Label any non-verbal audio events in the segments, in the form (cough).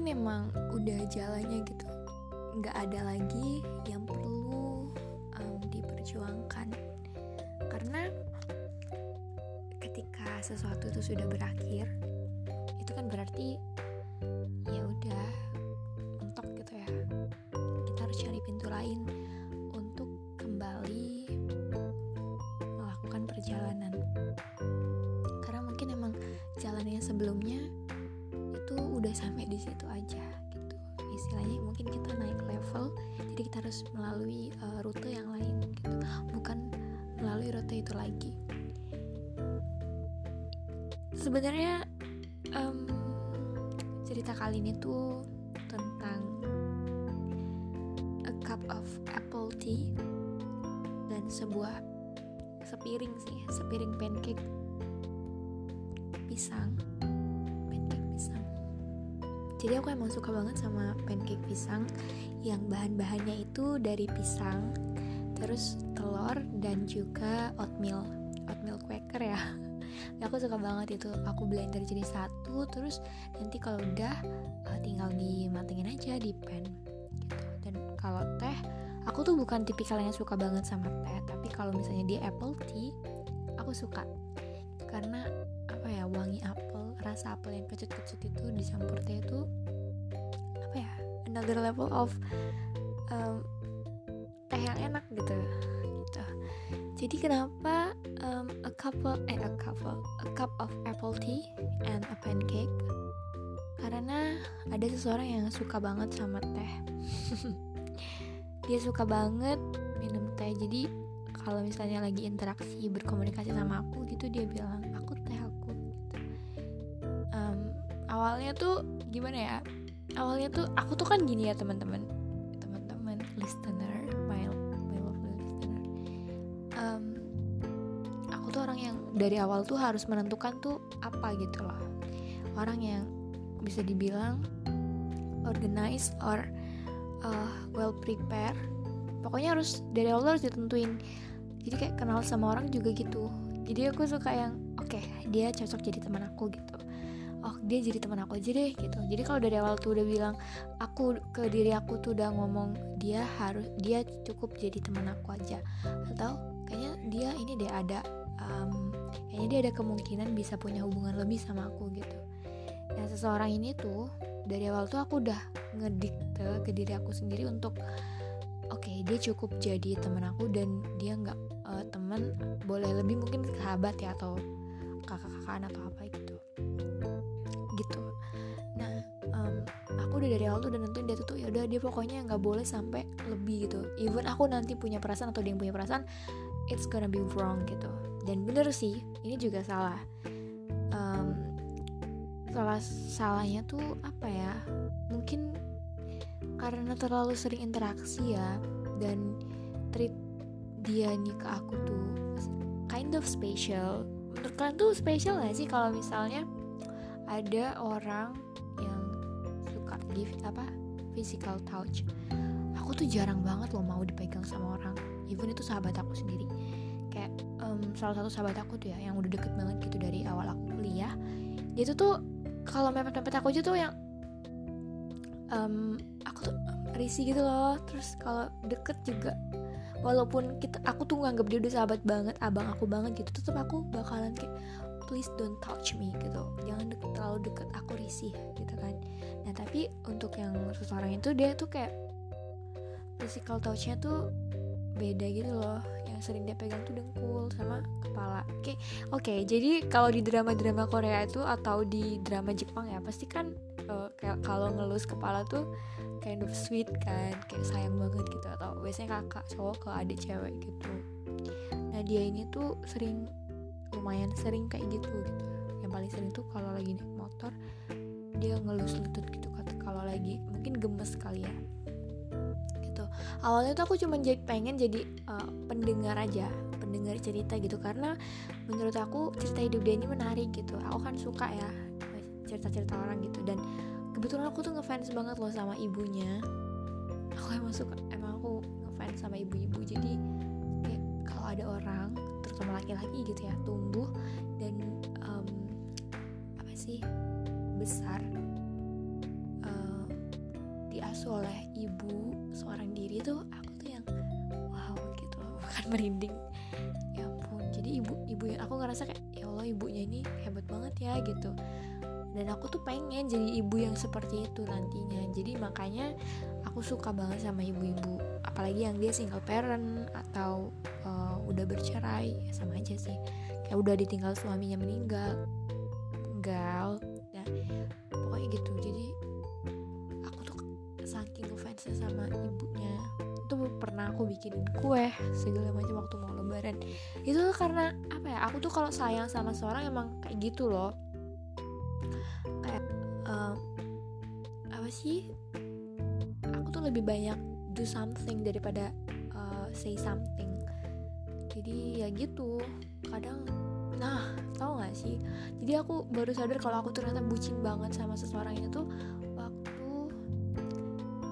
mungkin emang udah jalannya gitu. Nggak ada lagi yang perlu um, diperjuangkan. Karena ketika sesuatu itu sudah berakhir itu kan berarti ya udah mentok gitu ya. Kita harus cari pintu lain untuk kembali melakukan perjalanan. Karena mungkin emang jalan yang sebelumnya itu udah sampai di situ aja gitu. Istilahnya mungkin kita naik level jadi kita harus melalui uh, rute yang lain gitu. Bukan melalui rute itu lagi. Sebenarnya um, cerita kali ini tuh tentang a cup of apple tea dan sebuah sepiring sih sepiring pancake pisang pancake pisang jadi aku emang suka banget sama pancake pisang yang bahan-bahannya itu dari pisang terus telur dan juga oatmeal. Oatmeal quaker ya. (laughs) Aku suka banget itu. Aku blender jadi satu terus nanti kalau udah uh, tinggal dimatengin aja di pan gitu. Dan kalau teh aku tuh bukan tipikal yang suka banget sama teh tapi kalau misalnya dia apple tea aku suka. Karena apa ya wangi apel rasa apel yang kecut-kecut itu dicampur teh itu apa ya another level of um, teh yang enak gitu gitu. Jadi kenapa um, a couple eh a couple a cup of apple tea and a pancake? Karena ada seseorang yang suka banget sama teh. (laughs) Dia suka banget minum teh. Jadi kalau misalnya lagi interaksi berkomunikasi sama aku gitu dia bilang awalnya tuh gimana ya? Awalnya tuh aku tuh kan gini ya teman-teman. Teman-teman listener my my lovely listener. Um, aku tuh orang yang dari awal tuh harus menentukan tuh apa gitu loh. Orang yang bisa dibilang organized or uh, well prepared pokoknya harus dari awal harus ditentuin. Jadi kayak kenal sama orang juga gitu. Jadi aku suka yang oke okay, dia cocok jadi teman aku gitu oh dia jadi teman aku aja deh gitu. Jadi kalau dari awal tuh udah bilang aku ke diri aku tuh udah ngomong dia harus dia cukup jadi teman aku aja. Atau kayaknya dia ini deh ada um, kayaknya dia ada kemungkinan bisa punya hubungan lebih sama aku gitu. Nah seseorang ini tuh dari awal tuh aku udah ngedikte ke diri aku sendiri untuk oke okay, dia cukup jadi teman aku dan dia nggak uh, teman boleh lebih mungkin sahabat ya atau kakak-kakaan atau apa gitu. Nah um, aku udah dari awal tuh udah nentuin dia tuh ya udah dia pokoknya nggak boleh sampai lebih gitu. Even aku nanti punya perasaan atau dia yang punya perasaan it's gonna be wrong gitu. Dan bener sih ini juga salah. Um, salah salahnya tuh apa ya? Mungkin karena terlalu sering interaksi ya dan treat dia nih ke aku tuh kind of special. Menurut kalian tuh special gak sih kalau misalnya ada orang yang suka give apa physical touch. Aku tuh jarang banget loh mau dipegang sama orang. Even itu sahabat aku sendiri. Kayak um, salah satu sahabat aku tuh ya yang udah deket banget gitu dari awal aku kuliah. Dia tuh tuh kalau mepet-mepet aku aja tuh yang um, aku tuh risih gitu loh. Terus kalau deket juga walaupun kita aku tuh nganggap dia udah sahabat banget abang aku banget gitu tetap aku bakalan kayak please don't touch me gitu. Jangan deket, terlalu deket aku risih gitu kan. Nah tapi untuk yang seseorang itu dia tuh kayak physical touchnya tuh beda gitu loh. Yang sering dia pegang tuh dengkul sama kepala. Oke okay. oke. Okay, jadi kalau di drama-drama Korea itu atau di drama Jepang ya pasti kan uh, kalau ngelus kepala tuh kind of sweet kan kayak sayang banget gitu. Atau biasanya kakak cowok ke adik cewek gitu. Nah dia ini tuh sering lumayan sering kayak gitu gitu. Yang paling sering tuh kalau lagi naik motor dia ngelus lutut gitu kalau lagi mungkin gemes kali ya. Gitu. Awalnya tuh aku cuma jadi pengen jadi uh, pendengar aja pendengar cerita gitu. Karena menurut aku cerita hidup dia ini menarik gitu. Aku kan suka ya cerita-cerita orang gitu. Dan kebetulan aku tuh ngefans banget loh sama ibunya. Aku emang suka emang aku ngefans sama ibu-ibu. Jadi kayak kalau ada orang terutama laki-laki gitu ya tumbuh dan um, apa sih besar uh, diasuh oleh ibu seorang diri tuh aku tuh yang wow gitu loh (laughs) bukan merinding. Ya ampun jadi ibu ibu yang aku ngerasa kayak ya Allah ibunya ini hebat banget ya gitu. Dan aku tuh pengen jadi ibu yang seperti itu nantinya. Jadi makanya aku suka banget sama ibu-ibu apalagi yang dia single parent atau udah bercerai ya sama aja sih. Kayak udah ditinggal suaminya meninggal gal nah pokoknya gitu. Jadi aku tuh saking fansnya sama ibunya itu pernah aku bikinin kue segala macam waktu mau lebaran. Itu tuh karena apa ya aku tuh kalau sayang sama seorang emang kayak gitu loh. Kayak uh, apa sih? Aku tuh lebih banyak do something daripada uh, say something jadi ya gitu. Kadang nah. Tau gak sih? Jadi aku baru sadar kalau aku ternyata bucin banget sama seseorang itu tuh waktu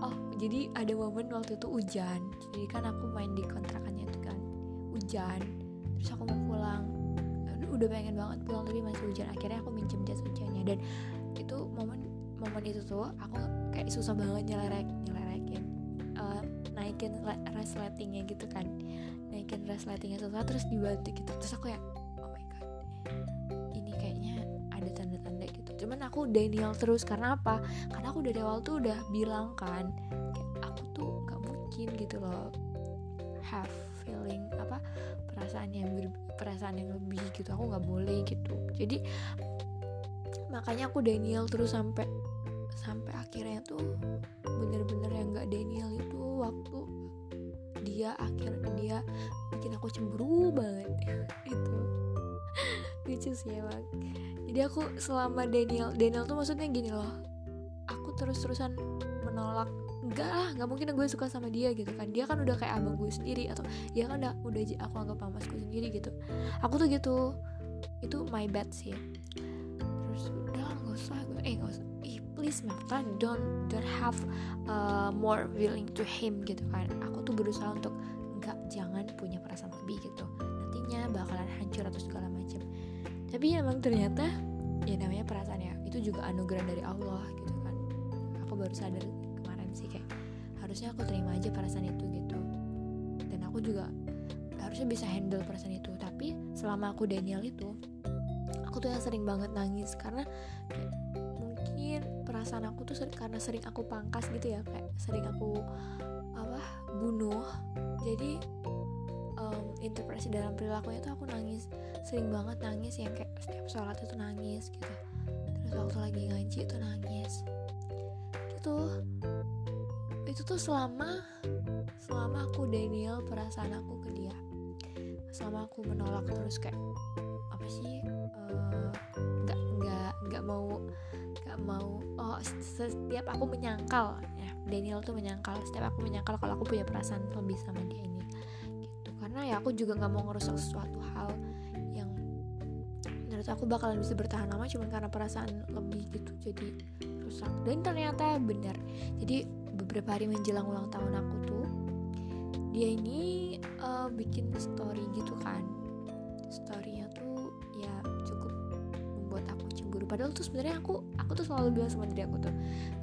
oh jadi ada momen waktu itu hujan. Jadi kan aku main di kontrakannya itu kan. Hujan. Terus aku mau pulang. Udah pengen banget pulang tapi masih hujan. Akhirnya aku minjem jas hujannya. Dan itu momen momen itu tuh aku kayak susah banget nyelerek naikin resletingnya gitu kan. Naikin resletingnya susah terus dibantu gitu. Terus aku ya oh my god ini kayaknya ada tanda-tanda gitu. Cuman aku Daniel terus karena apa? Karena aku dari awal tuh udah bilang kan kayak aku tuh nggak mungkin gitu loh have feeling apa perasaan yang ber, perasaan yang lebih gitu. Aku nggak boleh gitu. Jadi makanya aku Daniel terus sampai sampai akhirnya tuh bener-bener yang nggak Daniel itu waktu dia akhir dia bikin aku cemburu banget. (laughs) Itu. Lucu sih emang. Jadi aku selama Daniel Daniel tuh maksudnya gini loh. Aku terus-terusan menolak. Enggak lah nggak mungkin gue suka sama dia gitu kan. Dia kan udah kayak abang gue sendiri atau dia kan udah udah aku anggap mamasku sendiri gitu. Aku tuh gitu. Itu my bad sih. Terus udah nggak usah gue eh nggak usah please Mafta don't don't have uh, more willing to him gitu kan. Aku tuh berusaha untuk nggak jangan punya perasaan lebih gitu. Nantinya bakalan hancur atau segala macam tapi emang ternyata ya namanya perasaan ya itu juga anugerah dari Allah gitu kan. Aku baru sadar kemarin sih kayak harusnya aku terima aja perasaan itu gitu. Dan aku juga harusnya bisa handle perasaan itu. Tapi selama aku Daniel itu aku tuh yang sering banget nangis karena perasaan aku tuh sering, karena sering aku pangkas gitu ya kayak sering aku apa bunuh. Jadi um, interpretasi dalam perilakunya tuh aku nangis sering banget nangis yang kayak setiap sholat itu nangis gitu. Terus waktu lagi ngaji itu nangis. Gitu itu tuh selama selama aku Daniel perasaan aku ke dia. Selama aku menolak terus kayak sih nggak uh, nggak nggak mau nggak mau oh setiap aku menyangkal ya Daniel tuh menyangkal setiap aku menyangkal kalau aku punya perasaan lebih sama dia ini gitu. Karena ya aku juga nggak mau ngerusak sesuatu hal yang menurut aku bakalan bisa bertahan lama cuma karena perasaan lebih gitu jadi rusak. Dan ternyata benar jadi beberapa hari menjelang ulang tahun aku tuh dia ini uh, bikin story gitu kan. Cukup membuat aku cemburu. Padahal tuh sebenarnya aku aku tuh selalu bilang sama diri aku tuh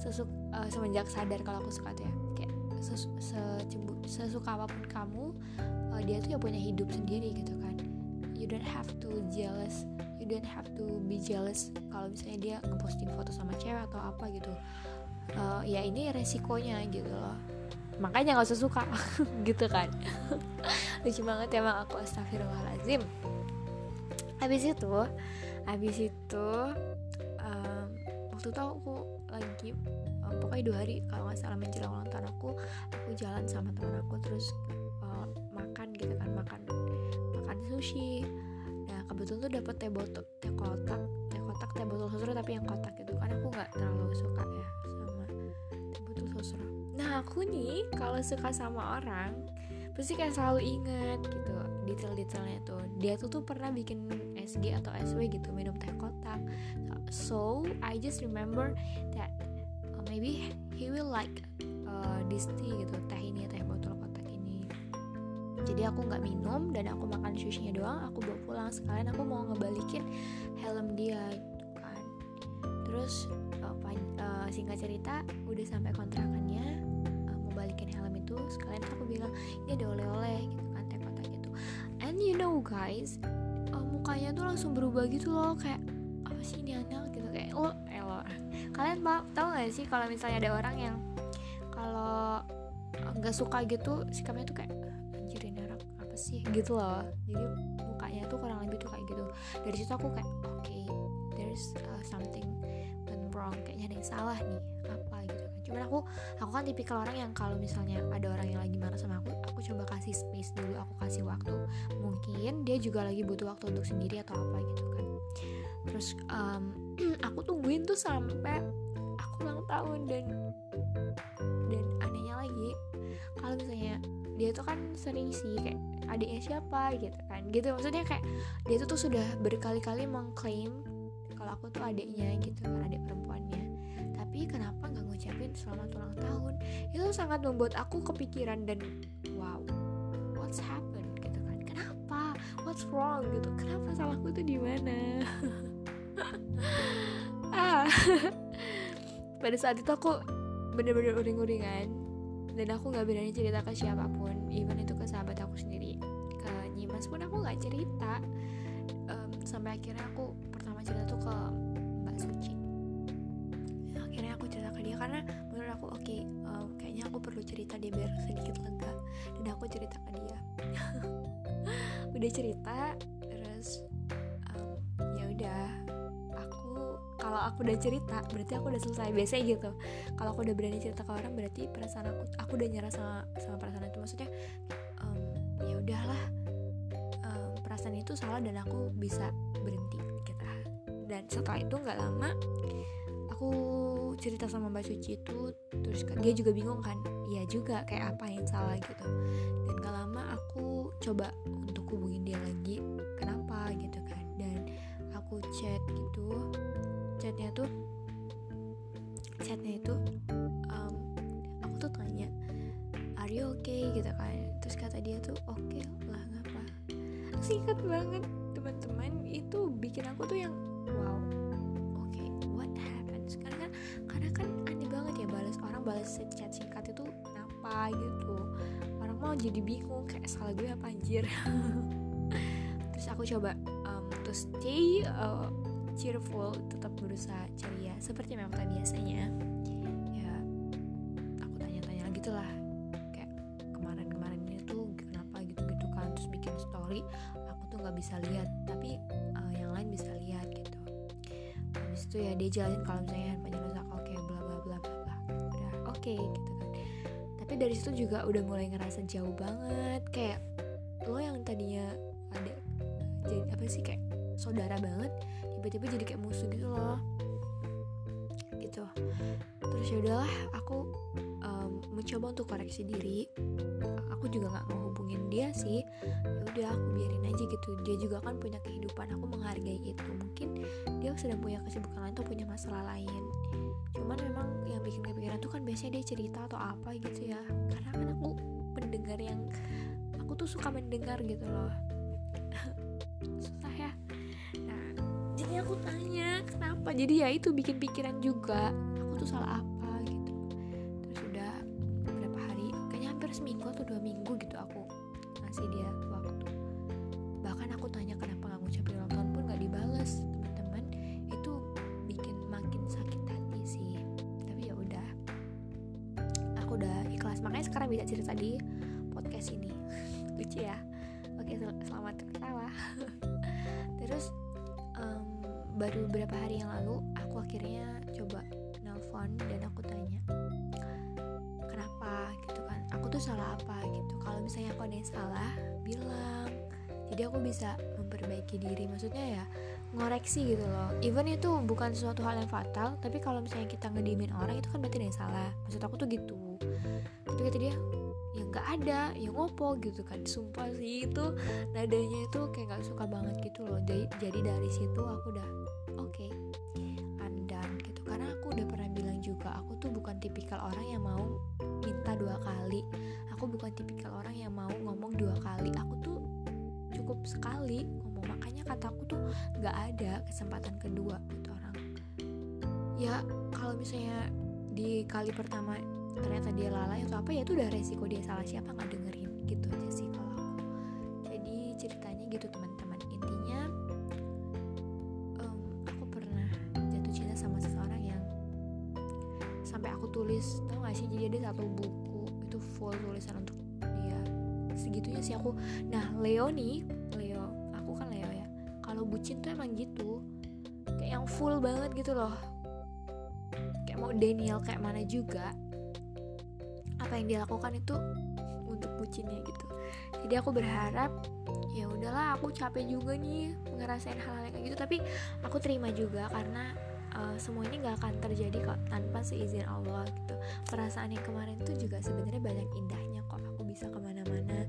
sesuk uh, semenjak sadar kalau aku suka tuh ya kayak ses, secembur, sesuka apa pun kamu uh, dia tuh ya punya hidup sendiri gitu kan. You don't have to jealous you don't have to be jealous kalau misalnya dia ngeposting foto sama cewek atau apa gitu. Uh, ya ini resikonya gitu loh. Makanya gak usah suka (laughs) gitu kan. (laughs) Lucu banget emang aku astagfirullahalazim habis itu habis itu um, waktu itu aku lagi um, pokoknya dua hari kalau nggak salah menjelang ulang tahun aku aku jalan sama teman aku terus uh, makan gitu kan makan makan sushi. Nah kebetulan tuh dapet teh botol teh kotak teh kotak teh botol susu tapi yang kotak gitu kan aku nggak terlalu suka ya sama teh botol susu nah aku nih kalau suka sama orang pasti kayak selalu inget gitu detail-detailnya tuh. Dia tuh tuh pernah bikin SG atau SW gitu minum teh kotak. So I just remember that uh, maybe he will like uh, this tea gitu teh ini teh botol kotak ini. Jadi aku nggak minum dan aku makan sushinya doang aku bawa pulang sekalian aku mau ngebalikin helm dia gitu kan. Terus uh, uh, singkat cerita udah sampai kontrakannya uh, mau balikin helm itu sekalian aku bilang ini ada oleh-oleh gitu kan teh kota gitu and you know guys uh, mukanya tuh langsung berubah gitu loh kayak apa sih ini anak? Gitu kayak oh, elo. Kalian tahu gak sih kalau misalnya ada orang yang kalau nggak suka gitu sikapnya tuh kayak anjir ini apa sih? Gitu loh. Jadi mukanya tuh kurang lebih tuh kayak gitu. Dari situ aku kayak oke okay, there's uh, something went wrong. Kayaknya ada yang salah nih apa gitu kan. Cuman aku aku kan tipikal orang yang kalau misalnya ada orang yang lagi marah sama aku aku coba kasih space dulu aku kasih waktu. Mungkin dia juga lagi butuh waktu untuk sendiri atau apa gitu kan. Terus um, (clears throat) aku tungguin tuh sampai aku ulang tahun dan dan anehnya lagi kalau misalnya dia tuh kan sering sih kayak adiknya siapa gitu kan. Gitu maksudnya kayak dia tuh, tuh sudah berkali-kali mengklaim kalau aku tuh adiknya gitu kan adik perempuannya. Tapi kenapa nggak ngucapin selamat ulang tahun? Itu sangat membuat aku kepikiran dan wow what's happened gitu kan. Kenapa? What's wrong gitu? Kenapa salahku tuh di mana? (laughs) Ah. (laughs) Pada saat itu aku bener-bener uring-uringan. Dan aku nggak berani cerita ke siapa pun even itu ke sahabat aku sendiri. Ke Nyimas pun aku nggak cerita. Um, sampai akhirnya aku pertama cerita tuh ke aku cerita ke dia karena menurut aku oke okay, um, kayaknya aku perlu cerita dia biar sedikit lega. Dan aku cerita ke dia. (laughs) Udah cerita terus um, ya udah kalau aku udah cerita berarti aku udah selesai. Biasanya gitu. Kalau aku udah berani cerita ke orang berarti perasaan aku aku udah nyerah sama sama perasaan itu. Maksudnya um, ya udahlah um, perasaan itu salah dan aku bisa berhenti gitu. Dan setelah itu nggak lama aku cerita sama mbak Suci itu terus dia juga bingung kan iya juga kayak apa yang salah gitu. Dan gak lama aku coba untuk hubungin dia lagi kenapa gitu kan. Dan aku chat gitu chatnya tuh chatnya itu um, aku tuh tanya are you okay? gitu kan. Terus kata dia tuh oke okay lah ngapa singkat banget teman-teman itu bikin aku tuh yang wow chat singkat itu kenapa gitu? Orang mau jadi bingung kayak salah gue apa anjir? (laughs) Terus aku coba um, to stay uh, cheerful tetap berusaha ceria. Seperti memang tak biasanya. Ya aku tanya-tanya gitu lah. Kayak kemarin-kemarin ini tuh kenapa gitu-gitu kan? Terus bikin story aku tuh nggak bisa lihat. Tapi uh, yang lain bisa lihat gitu. Habis itu ya dia jelasin kalau misalnya handphonenya rusak oke okay, gitu kan. Tapi dari situ juga udah mulai ngerasa jauh banget kayak lo yang tadinya ada jadi apa sih kayak saudara banget tiba-tiba jadi kayak musuh gitu loh. Gitu. Terus ya udahlah aku um, mencoba untuk koreksi diri. Aku juga nggak mau hubungin dia sih. Ya udah aku biarin aja gitu. Dia juga kan punya kehidupan aku menghargai itu. Mungkin dia sedang punya kesibukan lain atau punya masalah lain cuman memang yang bikin kepikiran tuh kan biasanya dia cerita atau apa gitu ya. Karena kan aku pendengar yang aku tuh suka mendengar gitu loh. (laughs) Aku tanya kenapa? Jadi ya itu bikin pikiran juga aku tuh salah apa? gitu. Terus udah beberapa hari kayaknya hampir seminggu atau dua minggu gitu aku ngasih dia waktu. Bahkan aku tanya kenapa nggak ngucapin bisa cerita di podcast ini. (laughs) Lucu ya. Oke selamat tertawa (laughs) terus baru beberapa hari yang lalu aku akhirnya coba nelpon dan aku tanya kenapa? Gitu kan. Aku tuh salah apa gitu. Kalau misalnya aku ada yang salah bilang. Jadi aku bisa memperbaiki diri. Maksudnya ya ngoreksi gitu loh. Even itu bukan sesuatu hal yang fatal tapi kalau misalnya kita ngedimin orang itu kan berarti ada yang salah. Maksud aku tuh gitu tapi kata dia ya nggak ada ya ngopo gitu kan. Sumpah sih itu nadanya itu kayak nggak suka banget gitu loh. Jadi jadi dari situ aku udah oke okay, I'm gitu. Karena aku udah pernah bilang juga aku tuh bukan tipikal orang yang mau minta dua kali. Aku bukan tipikal orang yang mau ngomong dua kali. Aku tuh cukup sekali ngomong. Makanya kataku tuh nggak ada kesempatan kedua buat orang. Ya kalau misalnya di kali pertama ternyata dia lalai atau apa ya itu udah resiko dia salah siapa nggak dengerin gitu aja sih kalau aku. Jadi ceritanya gitu teman-teman. Intinya um, aku pernah jatuh cinta sama seseorang yang sampai aku tulis tau gak sih? Jadi ada satu buku itu full tulisan untuk dia. Segitunya sih aku. Nah Leo nih Leo aku kan Leo ya. Kalau bucin tuh emang gitu. Kayak yang full banget gitu loh. Kayak mau Daniel kayak mana juga apa yang dia lakukan itu untuk bucinnya gitu. Jadi aku berharap ya udahlah aku capek juga nih ngerasain hal-hal kayak gitu. Tapi aku terima juga karena uh, semua ini nggak akan terjadi kok tanpa seizin Allah gitu. Perasaan yang kemarin tuh juga sebenarnya banyak indahnya kok. Aku bisa ke mana-mana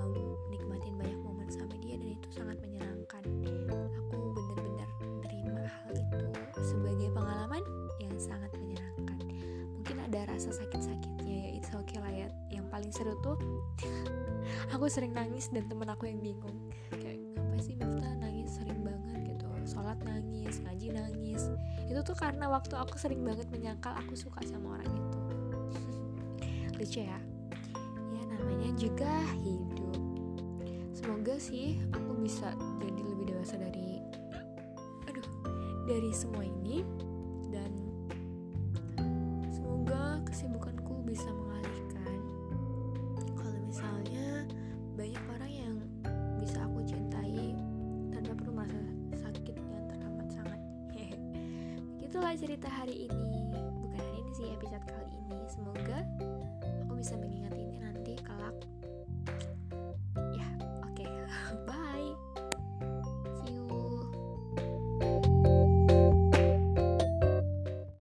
um, nikmatin banyak momen sama dia dan itu sangat menyenangkan. Aku bener-bener terima hal itu sebagai pengalaman yang sangat menyenangkan. Mungkin ada rasa sakit-sakitnya seru tuh aku sering nangis dan temen aku yang bingung. Kayak apa sih Miftah nangis sering banget gitu. Sholat nangis ngaji nangis. Itu tuh karena waktu aku sering banget menyangkal aku suka sama orang itu. (laughs) Lucu ya? Ya namanya juga hidup. Semoga sih aku bisa jadi lebih dewasa dari aduh dari semua ini. Dan semoga kesibukanku bisa mengalihkan begitulah cerita hari ini. Bukan hari ini sih episode kali ini. Semoga aku bisa mengingat ini